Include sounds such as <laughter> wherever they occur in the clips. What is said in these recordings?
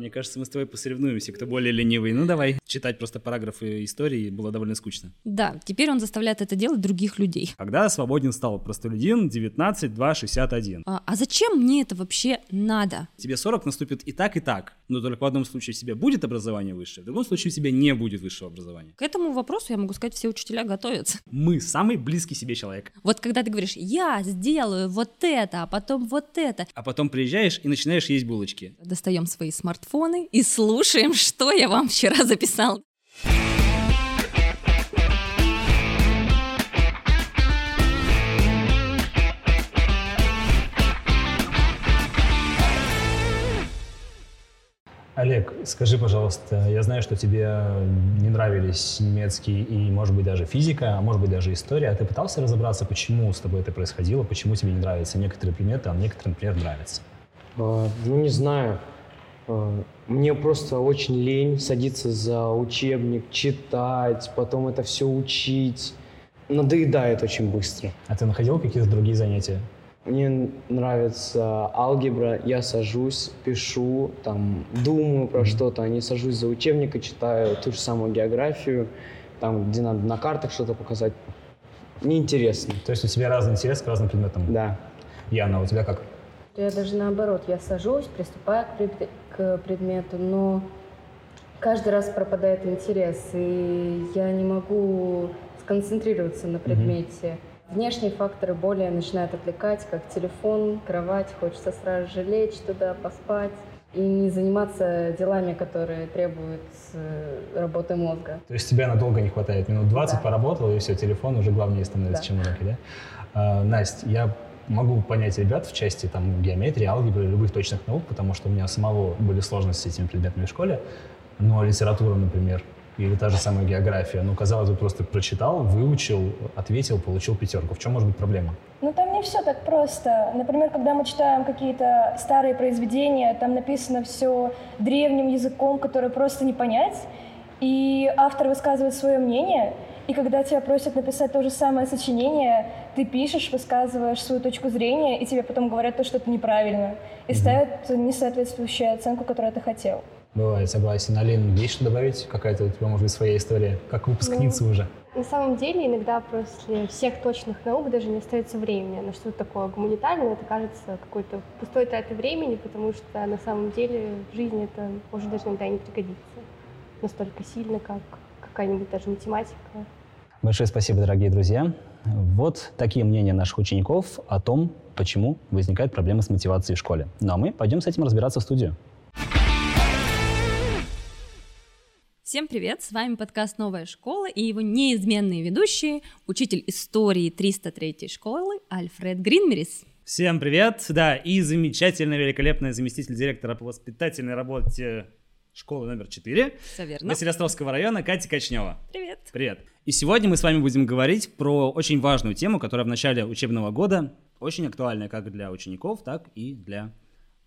Мне кажется, мы с тобой посоревнуемся, кто более ленивый. Ну давай, читать просто параграфы истории было довольно скучно. Да, теперь он заставляет это делать других людей. Когда свободен стал простолюдин 19 2 61. А, а зачем мне это вообще надо? Тебе 40 наступит и так, и так. Но только в одном случае у тебя будет образование высшее, в другом случае у тебя не будет высшего образования. К этому вопросу, я могу сказать, все учителя готовятся. Мы самый близкий себе человек. Вот когда ты говоришь, я сделаю вот это, а потом вот это, А потом приезжаешь и начинаешь есть булочки. достаем свои смартфоны и слушаем, что я вам вчера записал. Олег, скажи, пожалуйста, я знаю, что тебе не нравились немецкий и, может быть, даже физика, а может быть, даже история. А ты пытался разобраться, почему с тобой это происходило, почему тебе не нравятся некоторые предметы, а некоторые, например, нравятся? А, Ну, не знаю. А, Мне просто очень лень садиться за учебник, читать, потом это все учить. Надоедает очень быстро. А ты находил какие-то другие занятия? Мне нравится алгебра, я сажусь, пишу, там, думаю про что-то, а не сажусь за учебник и читаю ту же самую географию, там, где надо на картах что-то показать. Неинтересно. То есть у тебя разный интерес к разным предметам? Да. Яна, у тебя как? Я даже наоборот, я сажусь, приступаю к, к предмету, но каждый раз пропадает интерес, и я не могу сконцентрироваться на предмете. Внешние факторы более начинают отвлекать, как телефон, кровать, хочется сразу же лечь туда, поспать и не заниматься делами, которые требуют э, работы мозга. То есть тебя надолго не хватает? Минут 20 Да. поработал, и все, телефон уже главнее становится, Да. чем уроки, да? А, Настя, я могу понять ребят в части там, геометрии, алгебры, любых точных наук, потому что у меня самого были сложности с этими предметами в школе. Но литература, например, или та же самая география, ну, казалось бы, просто прочитал, выучил, ответил, получил пятерку. В чем может быть проблема? Ну там не все так просто. Например, когда мы читаем какие-то старые произведения, там написано все древним языком, который просто не понять, и автор высказывает свое мнение, и когда тебя просят написать то же самое сочинение, ты пишешь, высказываешь свою точку зрения, и тебе потом говорят то, что это неправильно, и ставят несоответствующую оценку, которую ты хотел. Бывает, согласен. Алин, есть что добавить? Какая-то у тебя, может быть, своя история? Как выпускница уже? На самом деле, иногда после всех точных наук даже не остается времени на что-то такое гуманитарное. Это кажется какой-то пустой тратой времени, потому что на самом деле в жизни это может даже иногда не пригодиться настолько сильно, как какая-нибудь даже математика. Большое спасибо, дорогие друзья. Вот такие мнения наших учеников о том, почему возникают проблемы с мотивацией в школе. Ну а мы пойдем с этим разбираться в студию. Всем привет, с вами подкаст «Новая школа» и его неизменные ведущие, учитель истории 303 школы Альфред Гринмерис. Всем привет! Да, и замечательная, великолепная заместитель директора по воспитательной работе школы номер 4 Все верно. Василиостровского района Катя Качнева. Привет. Привет. И сегодня мы с вами будем говорить про очень важную тему, которая в начале учебного года очень актуальная как для учеников, так и для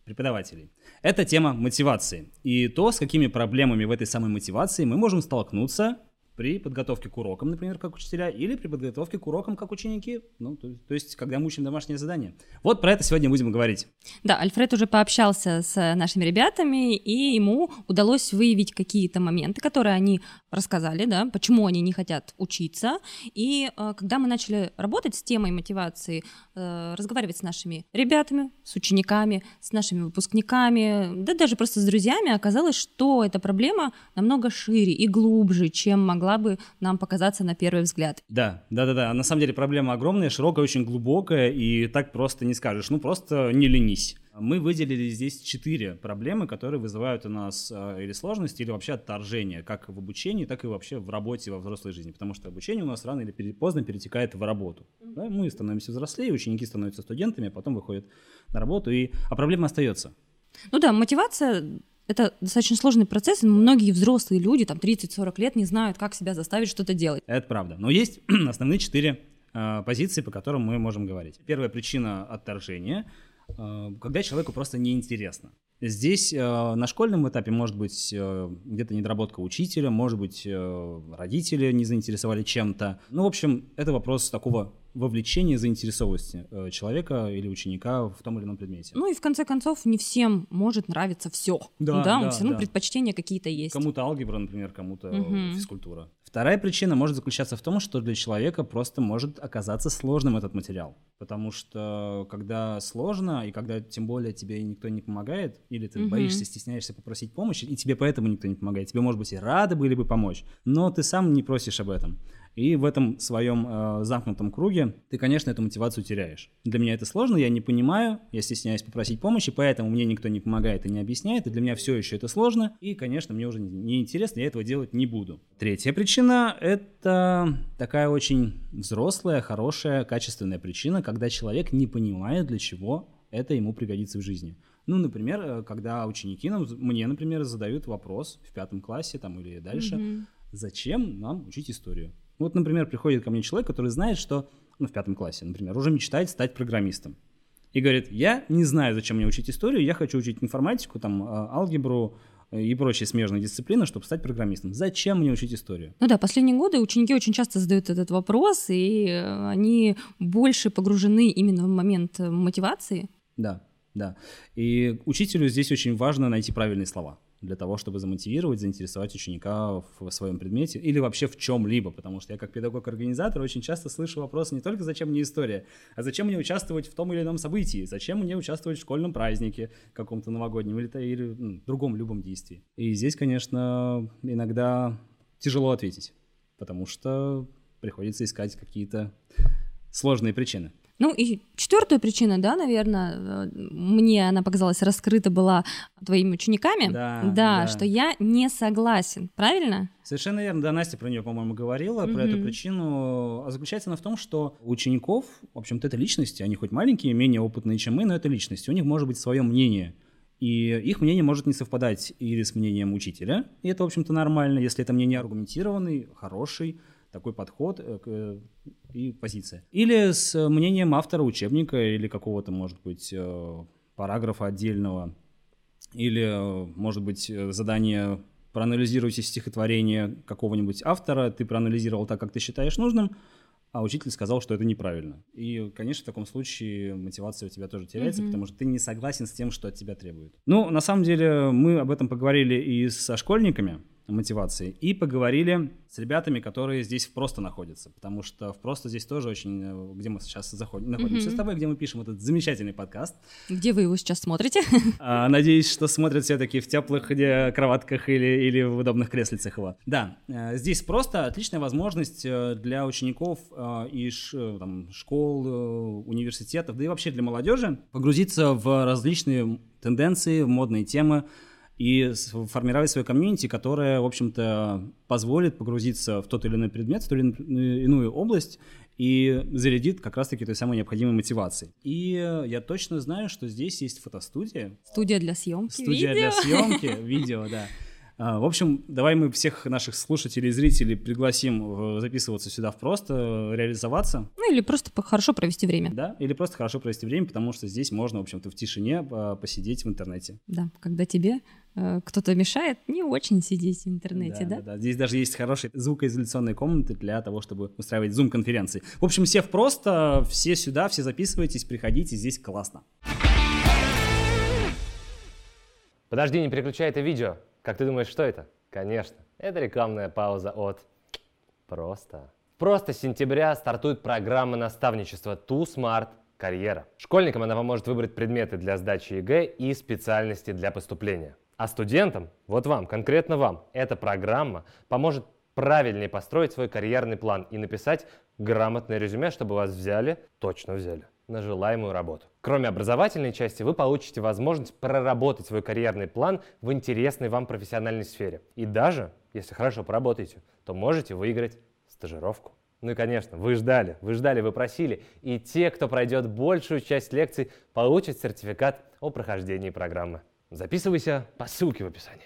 преподавателей. Это тема мотивации и то, с какими проблемами в этой самой мотивации мы можем столкнуться при подготовке к урокам, например, как учителя, или при подготовке к урокам как ученики, ну, то, то есть, когда мы учим домашнее задание. Вот про это сегодня будем говорить. Да, Альфред уже пообщался с нашими ребятами, и ему удалось выявить какие-то моменты, которые они рассказали, да, почему они не хотят учиться. И э, когда мы начали работать с темой мотивации, э, разговаривать с нашими ребятами, с учениками, с нашими выпускниками, да даже просто с друзьями, оказалось, что эта проблема намного шире и глубже, чем могла бы нам показаться на первый взгляд. Да, да, да, да. На самом деле проблема огромная, широкая, очень глубокая, и так просто не скажешь. Ну, просто не ленись. Мы выделили здесь четыре проблемы, которые вызывают у нас э, или сложности, или вообще отторжение, как в обучении, так и вообще в работе во взрослой жизни. Потому что обучение у нас рано или поздно перетекает в работу. Да, мы становимся взрослее, ученики становятся студентами, а потом выходят на работу, и... а проблема остается. Ну да, мотивация это достаточно сложный процесс, и многие взрослые люди, там 30-40 лет, не знают, как себя заставить что-то делать. Это правда. Но есть <clears throat> основные четыре э, позиции, по которым мы можем говорить. Первая причина отторжения, э, когда человеку просто неинтересно. Здесь э, на школьном этапе может быть э, где-то недоработка учителя, может быть э, родители не заинтересовали чем-то. Ну, в общем, это вопрос такого вовлечения, заинтересованности э, человека или ученика в том или ином предмете. Ну и в конце концов не всем может нравиться все. Да, да, да, все равно да. предпочтения какие-то есть. Кому-то алгебра, например, кому-то Мгм. физкультура. Вторая причина может заключаться в том, что для человека просто может оказаться сложным этот материал. Потому что когда сложно, и когда тем более тебе никто не помогает, или ты Мгм. боишься, стесняешься попросить помощи, и тебе поэтому никто не помогает, тебе, может быть, и рады были бы помочь, но ты сам не просишь об этом. И в этом своем э, замкнутом круге ты, конечно, эту мотивацию теряешь. Для меня это сложно, я не понимаю, я стесняюсь попросить помощи, поэтому мне никто не помогает и не объясняет, и для меня все еще это сложно, и, конечно, мне уже не интересно, я этого делать не буду. Третья причина – это такая очень взрослая, хорошая, качественная причина, когда человек не понимает, для чего это ему пригодится в жизни. Ну, например, э, когда ученики нам, мне, например, задают вопрос в пятом классе там, или дальше, Мгм. зачем нам учить историю? Вот, например, приходит ко мне человек, который знает, что, ну, в пятом классе, например, уже мечтает стать программистом. И говорит, я не знаю, зачем мне учить историю, я хочу учить информатику, там, а, алгебру э, и прочие смежные дисциплины, чтобы стать программистом. Зачем мне учить историю? Ну да, последние годы ученики очень часто задают этот вопрос, и э, они больше погружены именно в момент э, мотивации. Да, да. И учителю здесь очень важно найти правильные слова для того, чтобы замотивировать, заинтересовать ученика в своем предмете или вообще в чем-либо, потому что я как педагог-организатор очень часто слышу вопрос не только «зачем мне история?», а «зачем мне участвовать в том или ином событии?», «зачем мне участвовать в школьном празднике каком-то новогоднем или, или ну, другом любом действии?». И здесь, конечно, иногда тяжело ответить, потому что приходится искать какие-то сложные причины. Ну и четвертая причина, да, наверное, мне она показалась раскрыта была твоими учениками. Да, да. что я не согласен, правильно? Совершенно верно, да, Настя про нее, по-моему, говорила, про эту причину. А заключается она в том, что у учеников, в общем-то, это личности, они хоть маленькие, менее опытные, чем мы, но это личности, у них может быть свое мнение. И их мнение может не совпадать или с мнением учителя, и это, в общем-то, нормально, если это мнение аргументированный, хороший, такой подход э, э, и позиция. Или с мнением автора учебника или какого-то, может быть, э, параграфа отдельного, или, может быть, задание проанализируйте стихотворение какого-нибудь автора, ты проанализировал так, как ты считаешь нужным, а учитель сказал, что это неправильно. И, конечно, в таком случае мотивация у тебя тоже теряется, Мгм. потому что ты не согласен с тем, что от тебя требуют. Ну, на самом деле, мы об этом поговорили и со школьниками, мотивации, и поговорили с ребятами, которые здесь просто находятся, потому что в просто здесь тоже очень, э, где мы сейчас заходим, находимся Мгм. с тобой, где мы пишем этот замечательный подкаст. Где вы его сейчас смотрите? <laughs> А, Надеюсь, что смотрят все-таки в теплых кроватках или, или в удобных креслицах его. Да, э, здесь просто отличная возможность э, для учеников и ш- там, школ, университетов, да и вообще для молодежи погрузиться в различные тенденции, в модные темы и формировать свою комьюнити, которая, в общем-то, позволит погрузиться в тот или иной предмет, в ту или иную- область и зарядит как раз-таки той самой необходимой мотивацией. И я точно знаю, что здесь есть фотостудия, Студия для съемки. студия видео. для съемки, <laughs> видео, да. А, В общем, давай мы всех наших слушателей и зрителей пригласим э, записываться сюда в просто, э, реализоваться, Ну или просто хорошо провести время. да, или просто хорошо провести время, потому что здесь можно, в общем-то, в тишине а, посидеть в интернете. Да, когда тебе э, кто-то мешает, не очень сидеть в интернете, да? Здесь даже есть хорошие звукоизоляционные комнаты для того, чтобы устраивать зум-конференции. В общем, все в просто, все сюда, все записывайтесь, приходите, здесь классно. Подожди, не переключай это видео. Как ты думаешь, что это? Конечно, это рекламная пауза от Просто. Просто с сентября стартует программа наставничества Too Smart Карьера. Школьникам она поможет выбрать предметы для сдачи ЕГЭ и специальности для поступления. А студентам, вот вам, конкретно вам, эта программа поможет правильнее построить свой карьерный план и написать грамотное резюме, чтобы вас взяли, точно взяли, на желаемую работу. Кроме образовательной части, вы получите возможность проработать свой карьерный план в интересной вам профессиональной сфере. И даже, если хорошо поработаете, то можете выиграть стажировку. Ну и, конечно, вы ждали, вы ждали, вы просили. И те, кто пройдет большую часть лекций, получат сертификат о прохождении программы. Записывайся по ссылке в описании.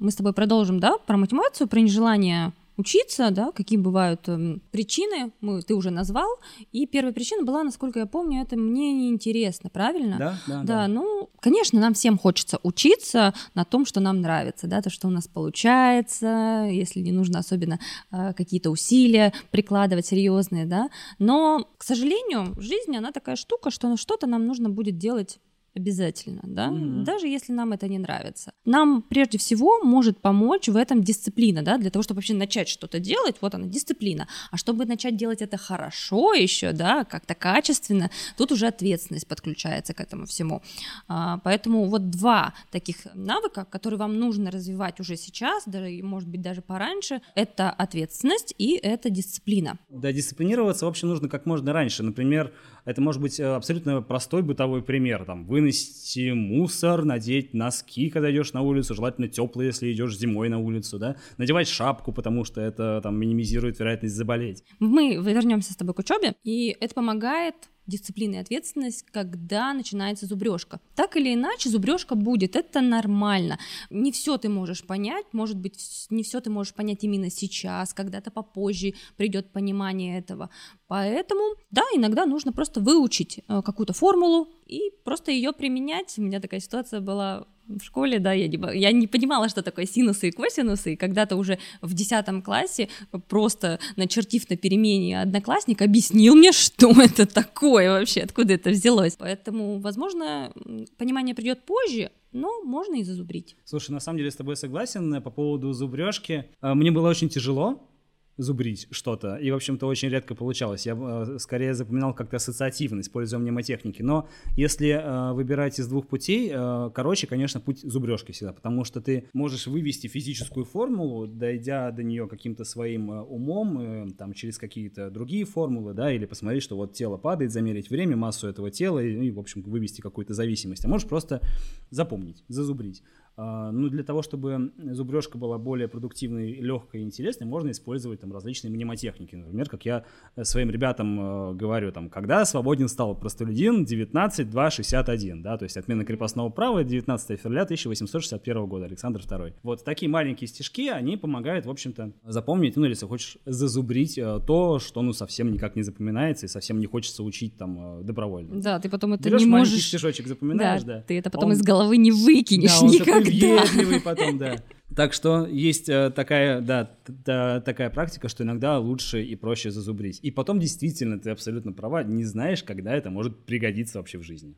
Мы с тобой продолжим, да, про мотивацию, про нежелание учиться, да, какие бывают э, причины, мы, ты уже назвал, и первая причина была, насколько я помню, это мне неинтересно, правильно? Да, да, да. Да, ну, конечно, нам всем хочется учиться на том, что нам нравится, да, то, что у нас получается, если не нужно особенно э, какие-то усилия прикладывать серьезные, да, но, к сожалению, жизнь, она такая штука, что что-то нам нужно будет делать Обязательно, да, Мгм. даже если нам это не нравится. Нам прежде всего может помочь в этом дисциплина, да, для того, чтобы вообще начать что-то делать, вот она, дисциплина. А чтобы начать делать это хорошо еще, да, как-то качественно, тут уже ответственность подключается к этому всему. А, поэтому вот два таких навыка, которые вам нужно развивать уже сейчас, даже, может быть, даже пораньше, это ответственность и это дисциплина. Да, дисциплинироваться, в общем, нужно как можно раньше. Например, это может быть э, абсолютно простой бытовой пример. Там, вынести мусор, надеть носки, когда идешь на улицу, желательно теплые, если идешь зимой на улицу, да. Надевать шапку, потому что это там минимизирует вероятность заболеть. Мы вернемся с тобой к учебе, и это помогает дисциплина и ответственность, когда начинается зубрежка. Так или иначе, зубрежка будет, это нормально. Не все ты можешь понять, может быть, не все ты можешь понять именно сейчас, когда-то попозже придет понимание этого. Поэтому, да, иногда нужно просто выучить э, какую-то формулу и просто ее применять. У меня такая ситуация была в школе, да, я не, я не понимала, что такое синусы и косинусы, и когда-то уже в 10 классе, просто начертив на перемене одноклассник, объяснил мне, <laughs> что это такое вообще, откуда это взялось. Поэтому, возможно, понимание придет позже, но можно и зазубрить. Слушай, на самом деле с тобой согласен э, по поводу зубрежки. Э, Мне было очень тяжело зубрить что-то, и, в общем-то, очень редко получалось. Я э, скорее запоминал как-то ассоциативно, используя мнемотехники. Но если э, выбирать из двух путей, э, короче, конечно, путь зубрежки всегда, потому что ты можешь вывести физическую формулу, дойдя до нее каким-то своим э, умом, э, там, через какие-то другие формулы, да, или посмотреть, что вот тело падает, замерить время, массу этого тела, и, и, в общем, вывести какую-то зависимость. А можешь просто запомнить, зазубрить. А, Ну, для того, чтобы зубрежка была более продуктивной, легкой и интересной, можно использовать там различные мнемотехники. Например, как я э, своим ребятам э, говорю, там, когда свободен стал простолюдин 19.2.61, да, то есть отмена крепостного права 19 февраля 1861 года, Александр II. Вот такие маленькие стишки, они помогают, в общем-то, запомнить, ну, или если хочешь, зазубрить э, то, что, ну, совсем никак не запоминается и совсем не хочется учить там э, добровольно. Да, ты потом это Берешь не можешь... стишочек, запоминаешь, да. ты это потом Он- из головы не выкинешь да, он въедливый потом, да. Так что есть э, такая, да, та- такая практика, что иногда лучше и проще зазубрить. И потом действительно, ты абсолютно права, не знаешь, когда это может пригодиться вообще в жизни.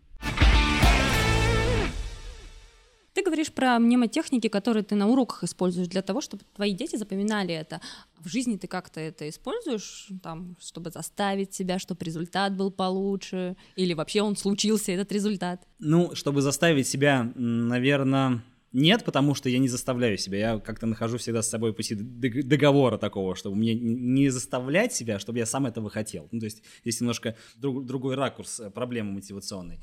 Ты говоришь про мнемотехники, которые ты на уроках используешь для того, чтобы твои дети запоминали это. В жизни ты как-то это используешь, там, чтобы заставить себя, чтобы результат был получше, или вообще он случился, этот результат? Ну, чтобы заставить себя, наверное, нет, потому что я не заставляю себя. Я как-то нахожу всегда с собой пути дог- договора такого, чтобы мне не заставлять себя, чтобы я сам этого хотел. Ну, то есть есть немножко друг- другой ракурс э, проблемы мотивационной.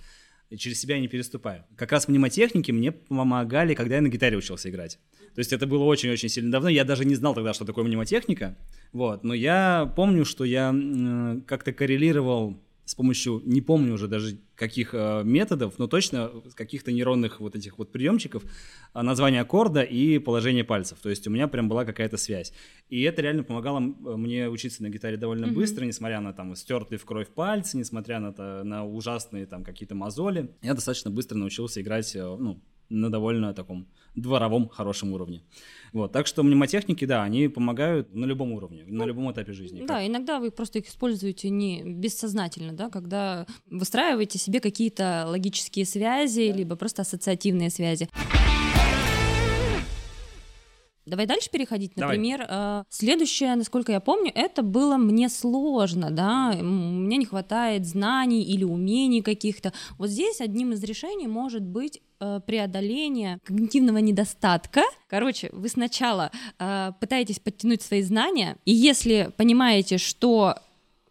Через себя я не переступаю. Как раз мнемотехники мне помогали, когда я на гитаре учился играть. То есть это было очень-очень сильно давно. Я даже не знал тогда, что такое мнемотехника. Вот. Но я помню, что я м, как-то коррелировал с помощью, не помню уже даже каких э, методов, но точно каких-то нейронных вот этих вот приемчиков, э, название аккорда и положение пальцев. То есть у меня прям была какая-то связь. И это реально помогало мне учиться на гитаре довольно Мгм. быстро, несмотря на там стертые в кровь пальцы, несмотря на, на ужасные там какие-то мозоли. Я достаточно быстро научился играть, э, ну, на довольно таком дворовом хорошем уровне. Вот, так что мнемотехники, да, они помогают на любом уровне, на любом этапе жизни. Да, иногда вы просто их используете не бессознательно, да, когда выстраиваете себе какие-то логические связи, либо просто ассоциативные связи. Давай дальше переходить. Давай. Например, э, следующее, насколько я помню, это было мне сложно, да, мне не хватает знаний или умений каких-то. Вот здесь одним из решений может быть э, преодоление когнитивного недостатка. Короче, вы сначала э, пытаетесь подтянуть свои знания, и если понимаете, что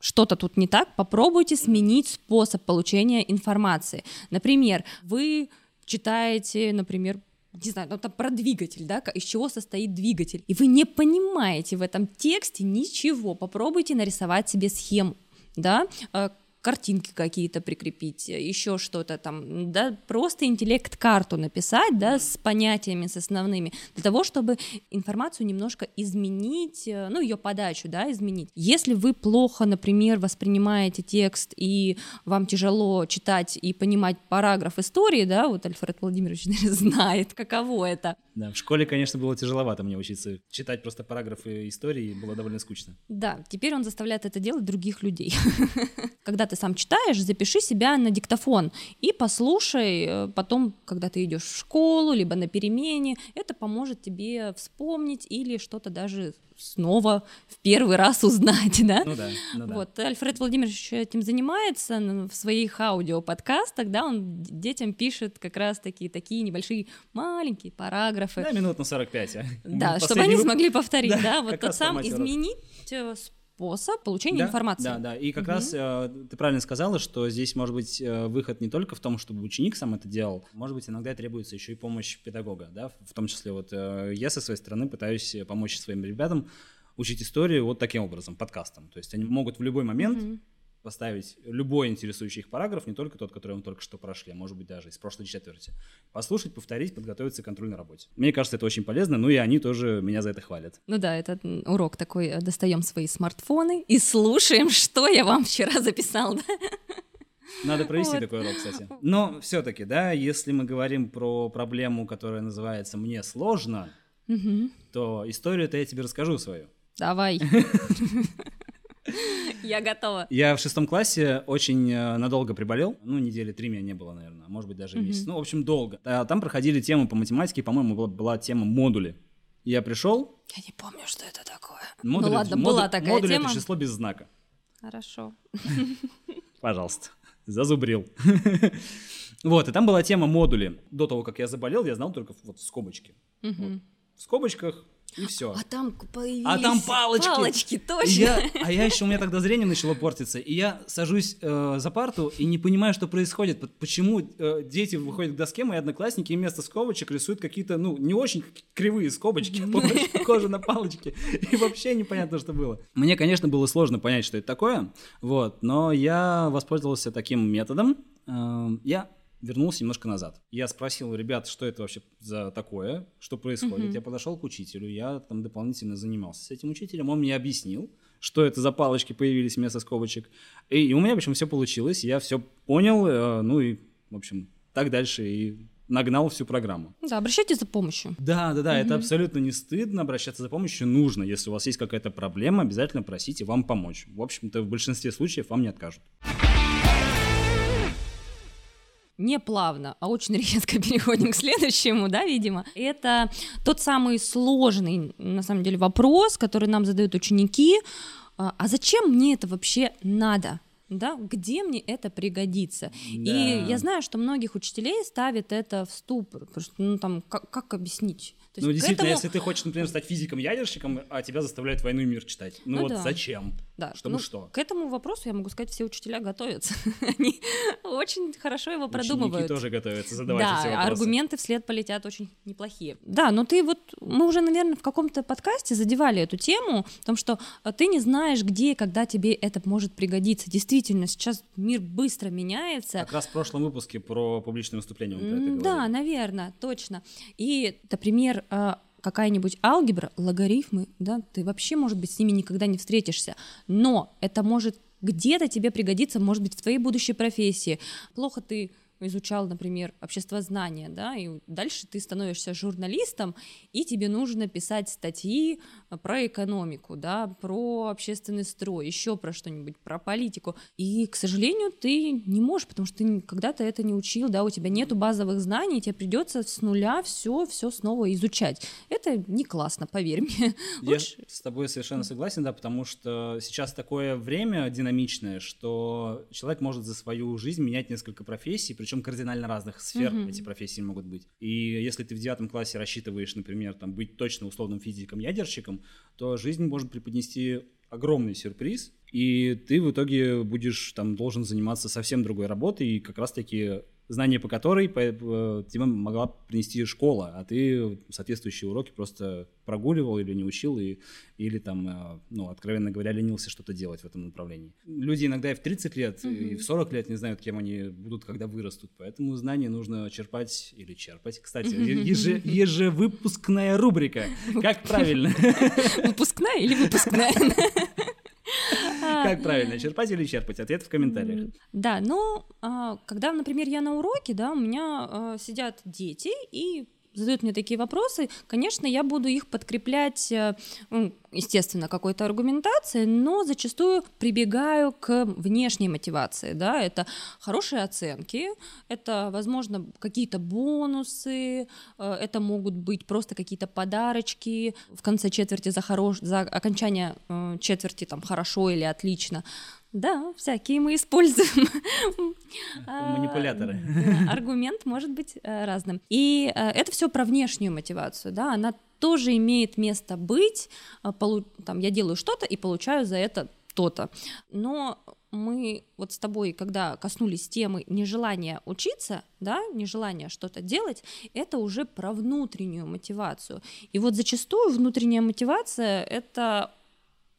что-то тут не так, попробуйте сменить способ получения информации. Например, вы читаете, например, не знаю, ну, там про двигатель, да, из чего состоит двигатель, и вы не понимаете в этом тексте ничего, попробуйте нарисовать себе схему, да, Э, картинки какие-то прикрепить, еще что-то там, да, просто интеллект-карту написать, да, с понятиями, с основными, для того, чтобы информацию немножко изменить, э, ну, ее подачу, да, изменить. Если вы плохо, например, воспринимаете текст и вам тяжело читать и понимать параграф истории, да, вот Альфред Владимирович <laughs> наверное, знает, каково это. Да, в школе, конечно, было тяжеловато мне учиться. Читать просто параграфы истории было довольно скучно. Да, теперь он заставляет это делать других людей. <laughs> Когда ты сам читаешь, запиши себя на диктофон и послушай э, потом, когда ты идешь в школу, либо на перемене. Это поможет тебе вспомнить или что-то даже снова в первый раз узнать, <laughs> да? Ну да, ну да. Вот, Альфред Владимирович этим занимается в своих аудиоподкастах, да, он детям пишет как раз-таки такие небольшие маленькие параграфы. Да, минут на 45, а. Да, <laughs> чтобы они смогли повторить, Да, да, <laughs> вот тот раз сам изменить э, способ получения Да, информации. Да, да. И как Мгм. раз э, ты правильно сказала, что здесь может быть э, выход не только в том, чтобы ученик сам это делал, может быть, иногда требуется еще и помощь педагога, да, в том числе вот э, я со своей стороны пытаюсь э, помочь своим ребятам учить историю вот таким образом, подкастом. То есть они могут в любой момент Мгм. Поставить любой интересующий их параграф, не только тот, который мы только что прошли, а может быть даже из прошлой четверти. Послушать, повторить, подготовиться к контрольной работе. Мне кажется, это очень полезно, ну и они тоже меня за это хвалят. Ну да, это урок такой, э, достаем свои смартфоны и слушаем, <laughs> что я вам вчера записал, да? Надо провести Вот. такой урок, кстати. Но все-таки, да, если мы говорим про проблему, которая называется «мне сложно», Мгм. то историю-то я тебе расскажу свою. Давай. <laughs> <laughs> Я готова. Я в шестом классе очень э, надолго приболел. Ну, недели три меня не было, наверное. а Может быть, даже месяц. Ну, в общем, долго. А Там проходили темы по математике. По-моему, была, тема модули. Я пришел. Я не помню, что это такое. Модули, ну ладно, модуль- была такая модуль тема. это число без знака. Хорошо. <laughs> Пожалуйста. Зазубрил. <laughs> Вот, и там была тема модули. До того, как я заболел, я знал только вот в скобочке. В скобочках и все. А там появились А там палочки. Палочки, И точно. я, а я еще, у меня тогда зрение начало портиться, и я сажусь э, за парту и не понимаю, что происходит. Почему э, дети выходят к доске, мои одноклассники, и вместо скобочек рисуют какие-то, ну, не очень кривые скобочки, больше похожи на палочки. И вообще непонятно, что было. Мне, конечно, было сложно понять, что это такое, вот, но я воспользовался таким методом. Э, Я вернулся немножко назад. Я спросил у ребят, что это вообще за такое, что происходит. Мгм. Я подошел к учителю, я там дополнительно занимался с этим учителем, он мне объяснил, что это за палочки появились вместо скобочек. И, и у меня, в общем, все получилось, я все понял, э, ну и, в общем, так дальше и нагнал всю программу. Да, обращайтесь за помощью. Да, да, да, это Мгм. абсолютно не стыдно, обращаться за помощью нужно. Если у вас есть какая-то проблема, обязательно просите вам помочь. В общем-то, в большинстве случаев вам не откажут. Не плавно, а очень <laughs> резко переходим к следующему, да, видимо. Это тот самый сложный, на самом деле, вопрос, который нам задают ученики. А а зачем мне это вообще надо? Да, где мне это пригодится? И Да. я знаю, что многих учителей ставит это в ступор, потому что, ну, там, как, как объяснить? То Ну, действительно, этому- если ты хочешь, например, стать физиком-ядерщиком, а тебя заставляют «Войну и мир» читать. Ну, Ну вот да. зачем? Да, Чтобы ну, что? К этому вопросу, я могу сказать, все учителя готовятся. <laughs> Они очень хорошо его Ученики продумывают. тоже готовятся задавать да, эти вопросы. аргументы вслед полетят очень неплохие. Да, но ты вот, мы уже, наверное, в каком-то подкасте задевали эту тему, о том, что э, ты не знаешь, где и когда тебе это может пригодиться. Действительно, сейчас мир быстро меняется. Как раз в прошлом выпуске про публичное выступление мы про это говорили. Да, наверное, точно. И, например, э, какая-нибудь алгебра, логарифмы, да, ты вообще, может быть, с ними никогда не встретишься, но это может где-то тебе пригодиться, может быть, в твоей будущей профессии. Плохо ты изучал, например, обществознание, да, и дальше ты становишься журналистом, и тебе нужно писать статьи э, про экономику, да, про общественный строй, еще про что-нибудь, про политику. И, к сожалению, ты не можешь, потому что ты когда-то это не учил, да, у тебя нету базовых знаний, тебе придется с нуля все, все снова изучать. Это не классно, поверь мне. Я Лучше- с тобой совершенно согласен, да, потому что сейчас такое время динамичное, что человек может за свою жизнь менять несколько профессий, причем кардинально разных сфер Мгм. эти профессии могут быть. И если ты в девятом классе рассчитываешь, например, там, быть точно условным физиком-ядерщиком, то жизнь может преподнести огромный сюрприз, и ты в итоге будешь там должен заниматься совсем другой работой, и как раз-таки знания по которой по- тебе могла принести школа, а ты соответствующие уроки просто прогуливал или не учил, и, или там, э, ну, откровенно говоря, ленился что-то делать в этом направлении. Люди иногда и в 30 лет, и в 40 лет не знают, кем они будут, когда вырастут, поэтому знания нужно черпать или черпать. Кстати, еже- ежевыпускная рубрика. Как правильно? Выпускная или выпускная? Как правильно, черпать или черпать? Ответ в комментариях. Да, но а, когда, например, я на уроке, да, у меня а, сидят дети и задают мне такие вопросы, конечно, я буду их подкреплять, э, м, естественно, какой-то аргументацией, но зачастую прибегаю к внешней мотивации, да, это хорошие оценки, это, возможно, какие-то бонусы, э, это могут быть просто какие-то подарочки в конце четверти за, хорош... за окончание э, четверти там хорошо или отлично. Да, всякие мы используем. <laughs> А, Манипуляторы. да, Аргумент может быть э, разным. И э, это все про внешнюю мотивацию, да, она тоже имеет место быть. А, полу- Там я делаю что-то и получаю за это то-то. Но мы вот с тобой, когда коснулись темы нежелания учиться, да, нежелания что-то делать, это уже про внутреннюю мотивацию. И вот зачастую внутренняя мотивация — это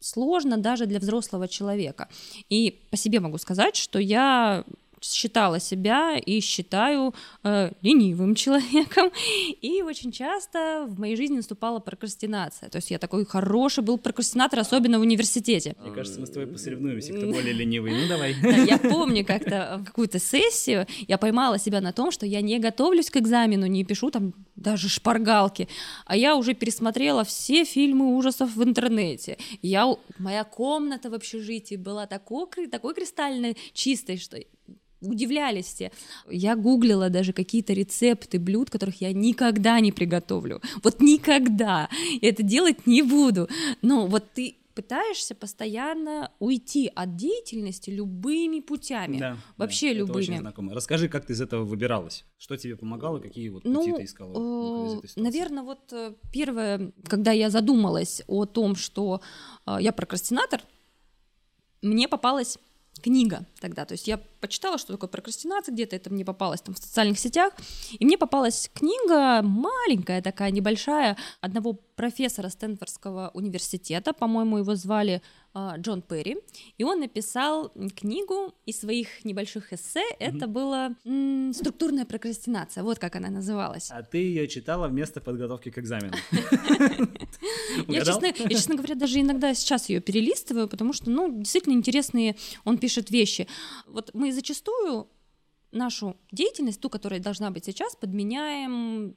сложно даже для взрослого человека. И по себе могу сказать, что я считала себя и считаю э, ленивым <laughs> человеком. И очень часто в моей жизни наступала прокрастинация. То есть я такой хороший был прокрастинатор, особенно в университете. Мне кажется, мы с тобой посоревнуемся, кто более ленивый. Ну, давай. Да, я помню как-то в какую-то сессию я поймала себя на том, что я не готовлюсь к экзамену, не пишу там даже шпаргалки, а я уже пересмотрела все фильмы ужасов в интернете. Я, моя комната в общежитии была такой, такой кристально чистой, что удивлялись все. Я гуглила даже какие-то рецепты блюд, которых я никогда не приготовлю. Вот никогда. Я это делать не буду. Но вот ты пытаешься постоянно уйти от деятельности любыми путями. Да, Вообще да, это очень любыми. знакомо. Расскажи, как ты из этого выбиралась? Что тебе помогало, какие вот пути Ну, ты искала? этой ситуации? наверное, вот э, первое, когда я задумалась о том, что э, я прокрастинатор, мне попалась книга тогда. То есть я почитала, что такое прокрастинация, где-то это мне попалось там в социальных сетях, и мне попалась книга маленькая такая, небольшая, одного профессора Стэнфордского университета, по-моему, его звали Джон Перри, и он написал книгу из своих небольших эссе, это была м, «Структурная прокрастинация», вот как она называлась. А ты ее читала вместо подготовки к экзамену. <laughs> Я Угадал? честно, я, честно говоря, даже иногда сейчас ее перелистываю, потому что, ну, действительно интересные он пишет вещи. Вот мы зачастую нашу деятельность, ту, которая должна быть сейчас, подменяем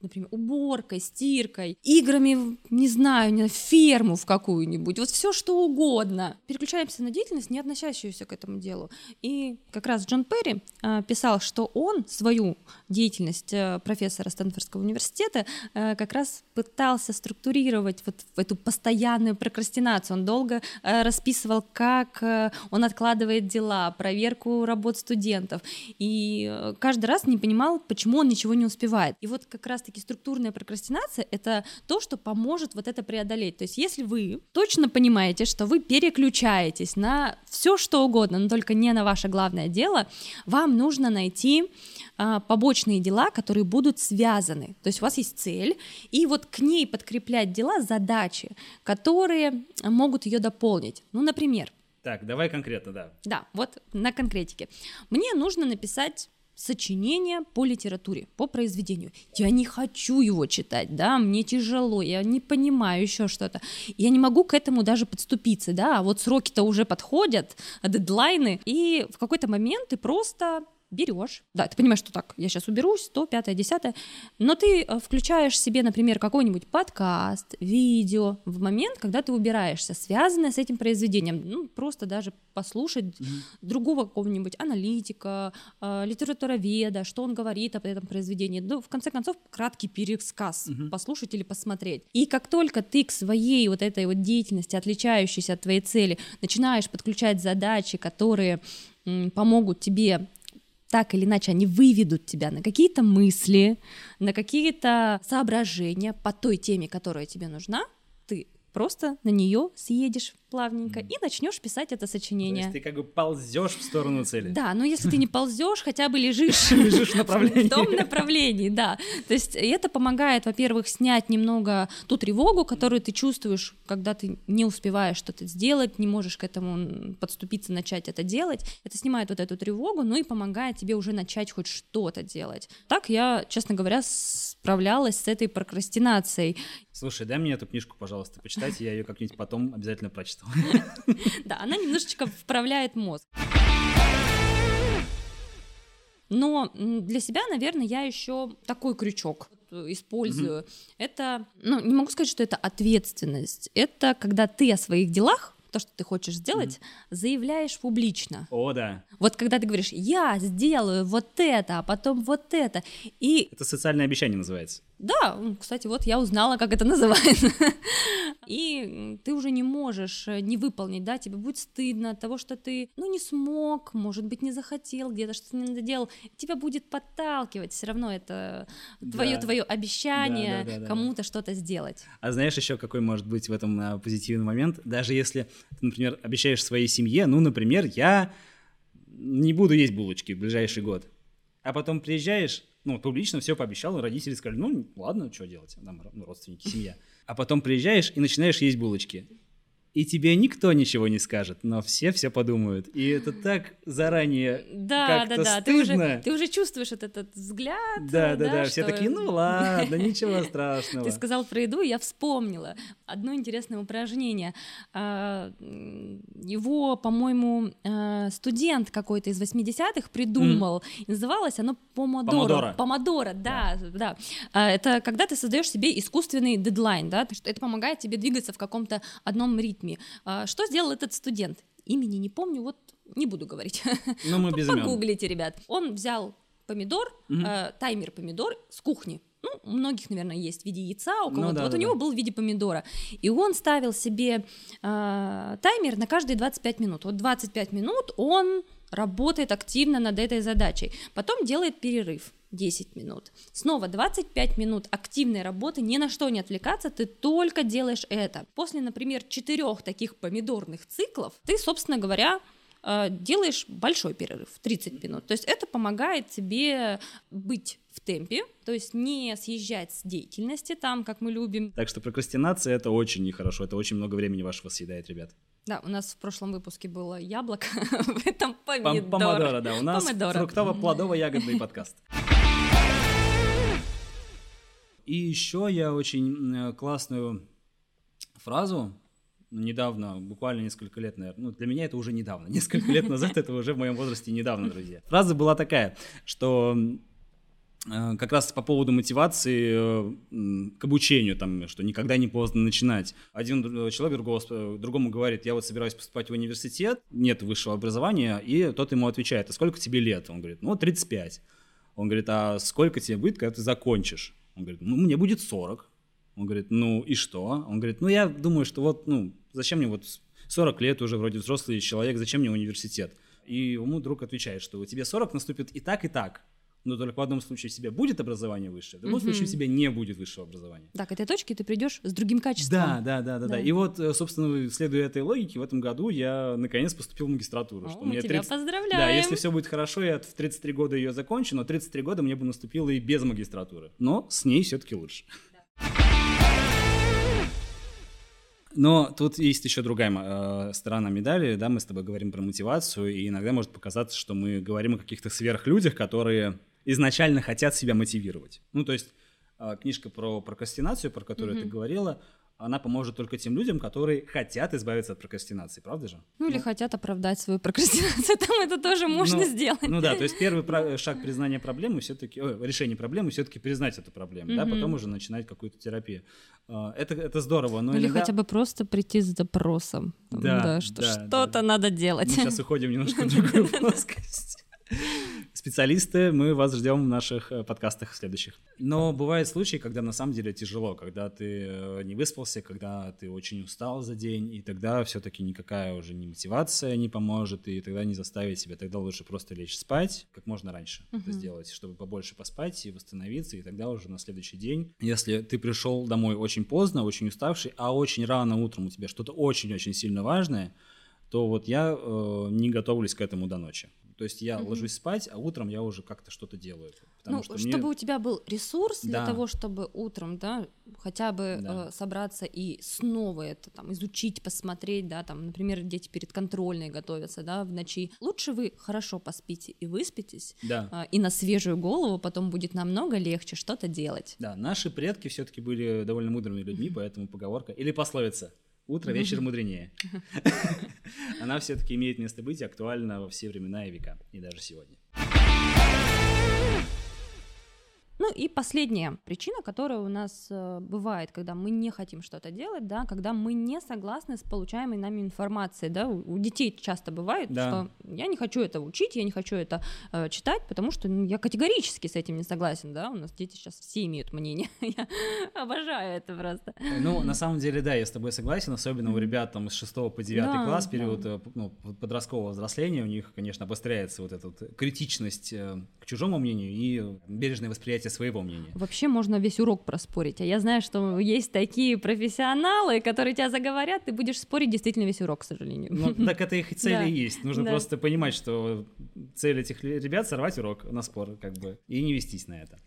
например, уборкой, стиркой, играми, не знаю, знаю, ферму в какую-нибудь, вот все что угодно. Переключаемся на деятельность, не относящуюся к этому делу. И как раз Джон Перри а, писал, что он свою деятельность э, профессора Стэнфордского университета э, как раз пытался структурировать вот эту постоянную прокрастинацию. Он долго э, расписывал, как он откладывает дела, проверку работ студентов, и каждый раз не понимал, почему он ничего не успевает. И вот как раз-таки структурная прокрастинация — это то, что поможет вот это преодолеть. То есть если вы точно понимаете, что вы переключаетесь на все что угодно, но только не на ваше главное дело, вам нужно найти а, побочные дела, которые будут связаны. То есть у вас есть цель, и вот к ней подкреплять дела, задачи, которые могут ее дополнить. Ну, например, Так, давай конкретно, да. да, вот на конкретике. Мне нужно написать сочинение по литературе, по произведению. Я не хочу его читать, да, мне тяжело, я не понимаю еще что-то. Я не могу к этому даже подступиться, да, а вот сроки-то уже подходят, дедлайны, и в какой-то момент ты просто берешь, да, ты понимаешь, что так, я сейчас уберусь, то, пятое, десятое, но ты э, включаешь себе, например, какой-нибудь подкаст, видео в момент, когда ты убираешься, связанное с этим произведением, ну, просто даже послушать другого какого-нибудь аналитика, э, литературоведа, что он говорит об этом произведении, ну, в конце концов, краткий пересказ послушать или посмотреть. И как только ты к своей вот этой вот деятельности, отличающейся от твоей цели, начинаешь подключать задачи, которые помогут тебе так или иначе они выведут тебя на какие-то мысли, на какие-то соображения по той теме, которая тебе нужна, просто на нее съедешь плавненько и начнешь писать это То сочинение. есть ты как бы ползешь в сторону цели. Да, но если ты не ползешь, хотя бы лежишь. <laughs> Лежишь в направлении. В том направлении, да. То есть это помогает, во-первых, снять немного ту тревогу, которую ты чувствуешь, когда ты не успеваешь что-то сделать, не можешь к этому подступиться, начать это делать. Это снимает вот эту тревогу, ну и помогает тебе уже начать хоть что-то делать. Так я, честно говоря, справлялась с этой прокрастинацией. Слушай, дай мне эту книжку, пожалуйста, почитать, я ее как-нибудь потом обязательно прочту. <laughs> Да, она немножечко вправляет мозг. Но для себя, наверное, я еще такой крючок использую. Mm-hmm. Это, ну, не могу сказать, что это ответственность. Это когда ты о своих делах то, что ты хочешь сделать, mm-hmm. заявляешь публично. О, да. Вот когда ты говоришь, я сделаю вот это, а потом вот это, и... Это социальное обещание называется. Да, кстати, вот я узнала, как это <laughs> называется. И ты уже не можешь э, не выполнить, да, тебе будет стыдно от того, что ты, ну, не смог, может быть, не захотел, где-то что-то не доделал. Тебя будет подталкивать, все равно это твое, да. твое обещание да, да, да, кому-то да. что-то сделать. А знаешь еще, какой может быть в этом а, позитивный момент? Даже если ты, например, обещаешь своей семье, ну, например, я не буду есть булочки в ближайший год, а потом приезжаешь, ну, публично все пообещал, и родители сказали, ну, ладно, что делать, там ну, родственники, семья. А потом приезжаешь и начинаешь есть булочки и тебе никто ничего не скажет, но все все подумают. И это так заранее да, как-то да, да. стыдно. Ты уже, ты уже чувствуешь этот, этот взгляд. Да, да, да, да. Что... Все такие, ну <laughs> ладно, ничего страшного. Ты сказал про еду, я вспомнила одно интересное упражнение. А, его, по-моему, а, студент какой-то из 80-х придумал. Mm. Называлось оно помодоро. Помодоро. Помодоро, да, да. да. Это когда ты создаешь себе искусственный дедлайн, да, это помогает тебе двигаться в каком-то одном ритме ритме. А, что сделал этот студент? Имени не помню, вот не буду говорить. Но мы <laughs> без Погуглите, ребят. Он взял помидор, угу. э, таймер помидор с кухни. Ну, у многих, наверное, есть в виде яйца, у кого-то. Ну, да, вот да, у него да. был в виде помидора. И он ставил себе э, таймер на каждые 25 минут. Вот 25 минут он работает активно над этой задачей. Потом делает перерыв. 10 минут. Снова 25 минут активной работы, ни на что не отвлекаться, ты только делаешь это. После, например, четырех таких помидорных циклов, ты, собственно говоря, э, делаешь большой перерыв, 30 минут. То есть это помогает тебе быть в темпе, то есть не съезжать с деятельности там, как мы любим. Так что прокрастинация это очень нехорошо, это очень много времени вашего съедает, ребят. Да, у нас в прошлом выпуске было яблоко, <laughs> в этом помидор. Помидора, да, у нас фруктово-плодово-ягодный подкаст. И еще я очень классную фразу недавно, буквально несколько лет, наверное, ну, для меня это уже недавно, <laughs> несколько лет назад, это уже в моем возрасте недавно, друзья. Фраза была такая, что э, как раз по поводу мотивации э, к обучению, там, что никогда не поздно начинать. Один человек другого, другому говорит, я вот собираюсь поступать в университет, нет высшего образования, и тот ему отвечает, а сколько тебе лет? Он говорит, ну, 35. Он говорит, а сколько тебе будет, когда ты закончишь? Он говорит, ну, мне будет 40. Он говорит, ну и что? Он говорит, ну я думаю, что вот, ну, зачем мне вот 40 лет уже вроде взрослый человек, зачем мне университет? И ему друг отвечает, что у тебя 40 наступит и так, и так но только в одном случае у тебя будет образование высшее, в другом mm-hmm. случае у тебя не будет высшего образования. Да, к этой точке ты придешь с другим качеством. Да, да, да, да, да. И вот, э, собственно, следуя этой логике, в этом году я наконец поступил в магистратуру. О, что мы мне тебя 30... поздравляем. Да, если все будет хорошо, я в 33 года ее закончу, но 33 года мне бы наступило и без магистратуры. Но с ней все-таки лучше. Но тут есть еще другая э, сторона медали, да, мы с тобой говорим про мотивацию, и иногда может показаться, что мы говорим о каких-то сверхлюдях, которые изначально хотят себя мотивировать. Ну, то есть а, книжка про прокрастинацию, про которую mm-hmm. ты говорила, она поможет только тем людям, которые хотят избавиться от прокрастинации, правда же? Ну, или ну. хотят оправдать свою прокрастинацию, <laughs> там это тоже можно ну, сделать. Ну да, то есть первый <laughs> про- шаг признания проблемы все-таки, решение проблемы все-таки признать эту проблему, mm-hmm. да, потом уже начинать какую-то терапию. А, это, это здорово, но Или иногда... хотя бы просто прийти с запросом, да, да, что да что-то да. надо делать. Мы сейчас уходим немножко в <laughs> другую плоскость. Специалисты, мы вас ждем в наших э, подкастах следующих. Но бывают случаи, когда на самом деле тяжело, когда ты э, не выспался, когда ты очень устал за день, и тогда все-таки никакая уже не мотивация не поможет, и тогда не заставить себя, тогда лучше просто лечь спать как можно раньше uh-huh. это сделать, чтобы побольше поспать и восстановиться, и тогда уже на следующий день, если ты пришел домой очень поздно, очень уставший, а очень рано утром у тебя что-то очень-очень сильно важное, то вот я э, не готовлюсь к этому до ночи. То есть я угу. ложусь спать, а утром я уже как-то что-то делаю. ну, что чтобы мне... у тебя был ресурс да. для того, чтобы утром, да, хотя бы да. э, собраться и снова это там изучить, посмотреть, да, там, например, дети перед контрольной готовятся, да, в ночи. Лучше вы хорошо поспите и выспитесь, да. э, и на свежую голову потом будет намного легче что-то делать. Да, наши предки все-таки были довольно мудрыми людьми, поэтому поговорка или пословица Утро, вечер мудренее. <laughs> Она все-таки имеет место быть и актуальна во все времена и века, и даже сегодня. Ну и последняя причина, которая у нас э, бывает, когда мы не хотим что-то делать, да, когда мы не согласны с получаемой нами информацией, да, у, детей часто бывает, да. что я не хочу это учить, я не хочу это э, читать, потому что ну, я категорически с этим не согласен, да, у нас дети сейчас все имеют мнение, <laughs> я обожаю это просто. Ну, на самом деле, да, я с тобой согласен, особенно у ребят там с 6 по 9 да, класс, период да. Э, ну, подросткового взросления, у них, конечно, обостряется вот эта вот критичность э, к чужому мнению и бережное восприятие своего мнения. Вообще можно весь урок проспорить. А я знаю, что есть такие профессионалы, которые тебя заговорят, ты будешь спорить действительно весь урок, к сожалению. Ну, так это их <laughs> цель и есть. Нужно просто понимать, что цель этих ребят — сорвать урок на спор, как бы, и не вестись на это.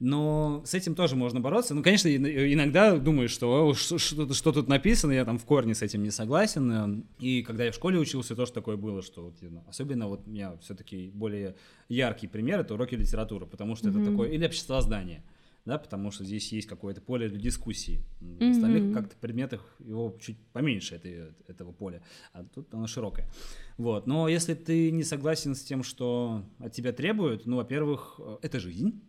Но с этим тоже можно бороться. Ну, конечно, иногда думаешь, что что, что, что тут написано, я там в корне с этим не согласен. И когда я в школе учился, тоже такое было, что вот, ну, особенно вот у меня все-таки более яркий пример — это уроки литературы, потому что mm-hmm. это такое, или обществознание, да, потому что здесь есть какое-то поле для дискуссии. В mm-hmm. остальных как-то предметах его чуть поменьше это, этого поля, а тут оно широкое. Вот. Но если ты не согласен с тем, что от тебя требуют, ну, во-первых, это жизнь,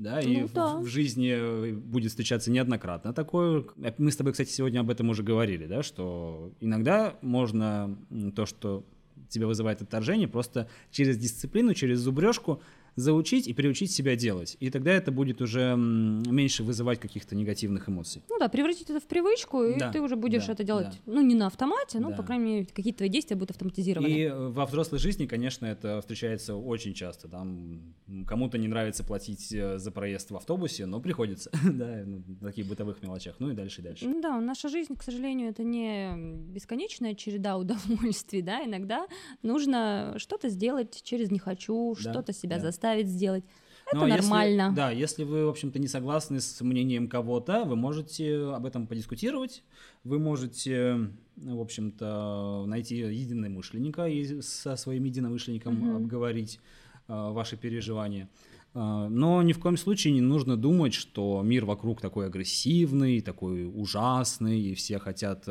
да, и ну, в, да. в жизни э, будет встречаться неоднократно такое. Мы с тобой, кстати, сегодня об этом уже говорили, да, что иногда можно то, что тебя вызывает отторжение, просто через дисциплину, через зубрежку заучить и приучить себя делать. И тогда это будет уже меньше вызывать каких-то негативных эмоций. Ну да, превратить это в привычку, и да, ты уже будешь да, это делать, да. ну, не на автомате, но, да. по крайней мере, какие-то твои действия будут автоматизированы. И во взрослой жизни, конечно, это встречается очень часто. Там кому-то не нравится платить э, за проезд в автобусе, но приходится, <laughs> да, ну, на таких бытовых мелочах, ну и дальше и дальше. Ну да, наша жизнь, к сожалению, это не бесконечная череда <laughs> удовольствий, да, иногда нужно что-то сделать через «не хочу», да, что-то себя да. заставить заставить сделать. Это Но нормально. Если, да, если вы, в общем-то, не согласны с мнением кого-то, вы можете об этом подискутировать, вы можете, в общем-то, найти единомышленника и со своим единомышленником mm-hmm. обговорить э, ваши переживания. Э, но ни в коем случае не нужно думать, что мир вокруг такой агрессивный, такой ужасный, и все хотят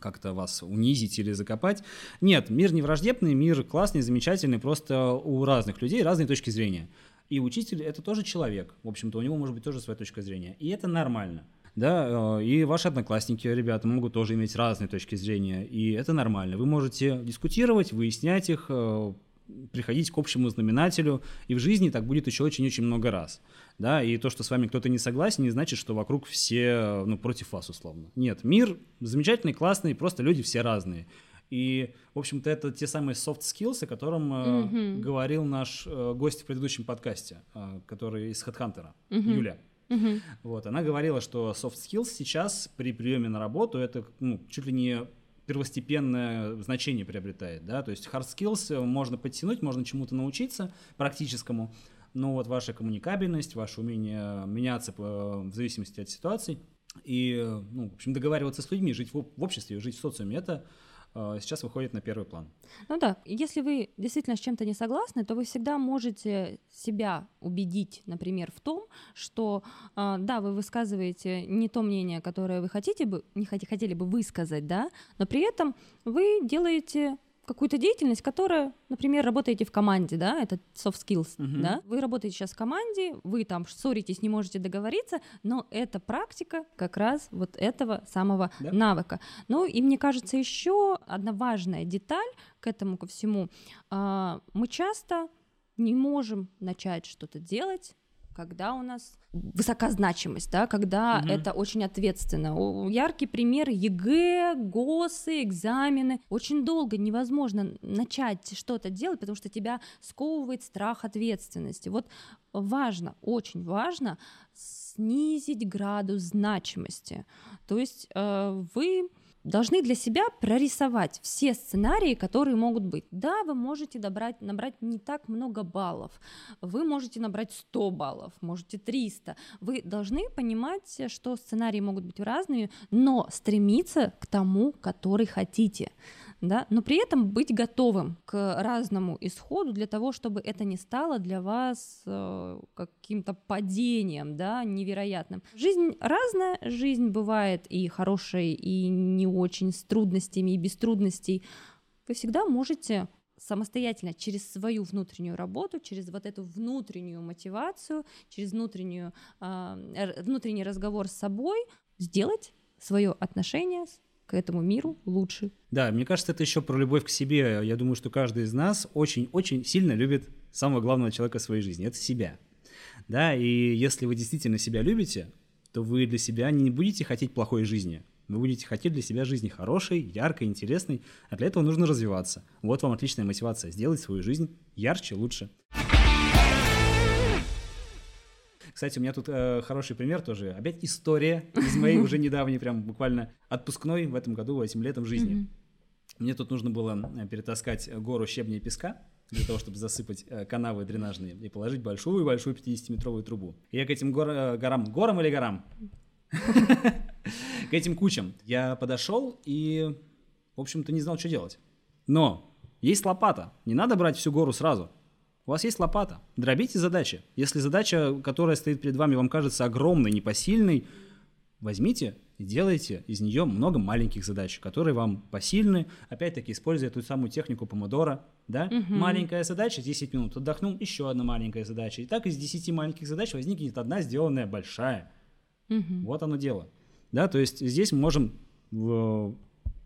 как-то вас унизить или закопать. Нет, мир не враждебный, мир классный, замечательный, просто у разных людей разные точки зрения. И учитель это тоже человек, в общем-то, у него может быть тоже своя точка зрения. И это нормально. Да, э, и ваши одноклассники, ребята, могут тоже иметь разные точки зрения, и это нормально. Вы можете дискутировать, выяснять их, э, приходить к общему знаменателю, и в жизни так будет еще очень-очень много раз. Да, и то, что с вами кто-то не согласен, не значит, что вокруг все ну, против вас условно. Нет, мир замечательный, классный, просто люди все разные. И, в общем-то, это те самые soft skills, о котором mm-hmm. говорил наш э, гость в предыдущем подкасте, э, который из HeadHunter, mm-hmm. Юля. Mm-hmm. Вот, она говорила, что soft skills сейчас при приеме на работу это ну, чуть ли не первостепенное значение приобретает, да, то есть hard skills э, можно подтянуть, можно чему-то научиться практическому, но вот ваша коммуникабельность, ваше умение меняться в зависимости от ситуаций и, э, ну, в общем, договариваться с людьми, жить в, обществе, жить в социуме, это сейчас выходит на первый план. Ну да, если вы действительно с чем-то не согласны, то вы всегда можете себя убедить, например, в том, что э, да, вы высказываете не то мнение, которое вы хотите бы, не хотели бы высказать, да, но при этом вы делаете какую-то деятельность, которая, например, работаете в команде, да, это soft skills, uh-huh. да, вы работаете сейчас в команде, вы там ссоритесь, не можете договориться, но это практика как раз вот этого самого да. навыка. Ну и мне кажется, еще одна важная деталь к этому ко всему, а, мы часто не можем начать что-то делать, когда у нас высока значимость, да, когда Мгм. это очень ответственно. Яркий пример ЕГЭ, ГОСы, экзамены. Очень долго невозможно начать что-то делать, потому что тебя сковывает страх ответственности. Вот важно, очень важно снизить градус значимости. То есть э, вы должны для себя прорисовать все сценарии, которые могут быть. Да, вы можете добрать, набрать не так много баллов, вы можете набрать 100 баллов, можете 300. Вы должны понимать, что сценарии могут быть разными, но стремиться к тому, который хотите. Да? Но при этом быть готовым к разному исходу для того, чтобы это не стало для вас э, каким-то падением да, невероятным. Жизнь разная, жизнь бывает и хорошей, и не очень, с трудностями и без трудностей. Вы всегда можете самостоятельно через свою внутреннюю работу, через вот эту внутреннюю мотивацию, через внутреннюю, э, внутренний разговор с собой сделать свое отношение к этому миру лучше. Да, мне кажется, это еще про любовь к себе. Я думаю, что каждый из нас очень-очень сильно любит самого главного человека в своей жизни. Это себя. Да, и если вы действительно себя любите, то вы для себя не будете хотеть плохой жизни. Вы будете хотеть для себя жизни хорошей, яркой, интересной, а для этого нужно развиваться. Вот вам отличная мотивация сделать свою жизнь ярче, лучше. Кстати, у меня тут э, хороший пример тоже. Опять история из моей <laughs> уже недавней, прям буквально отпускной в этом году, этим летом жизни. Мне тут нужно было э, перетаскать гору щебня и песка для того, чтобы засыпать э, канавы дренажные и положить большую-большую 50-метровую трубу. И я к этим гор- э, горам, горам или горам? <laughs> К этим кучам я подошел и, в общем-то, не знал, что делать. Но есть лопата, не надо брать всю гору сразу. У вас есть лопата, дробите задачи. Если задача, которая стоит перед вами, вам кажется огромной, непосильной, возьмите и делайте из нее много маленьких задач, которые вам посильны. Опять-таки, используя ту самую технику помодора, да? Маленькая задача, 10 минут отдохнул, еще одна маленькая задача. И так из 10 маленьких задач возникнет одна сделанная большая. Вот оно дело. Да, то есть здесь мы можем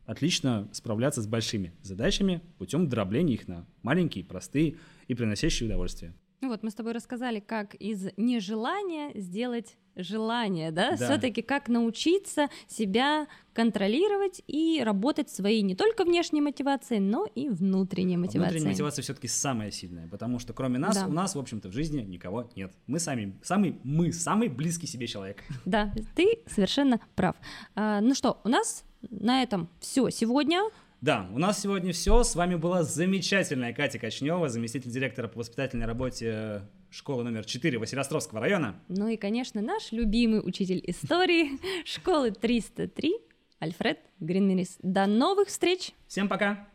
отлично справляться с большими задачами путем дробления их на маленькие, простые и приносящие удовольствие. Ну вот мы с тобой рассказали, как из нежелания сделать желание, да? Да. Все-таки как научиться себя контролировать и работать своей не только внешней мотивацией, но и внутренней А мотивацией. Внутренняя мотивация все-таки самая сильная, потому что кроме нас, Да. у нас, в общем-то, в жизни никого нет. Мы сами, самый, мы самый близкий себе человек. Да, ты совершенно прав. А, ну что, у нас на этом все сегодня. Да, у нас сегодня все. С вами была замечательная Катя Кочнева, заместитель директора по воспитательной работе школы номер 4 Василиостровского района. Ну и, конечно, наш любимый учитель истории <laughs> школы 303 Альфред Гринмерис. До новых встреч! Всем пока!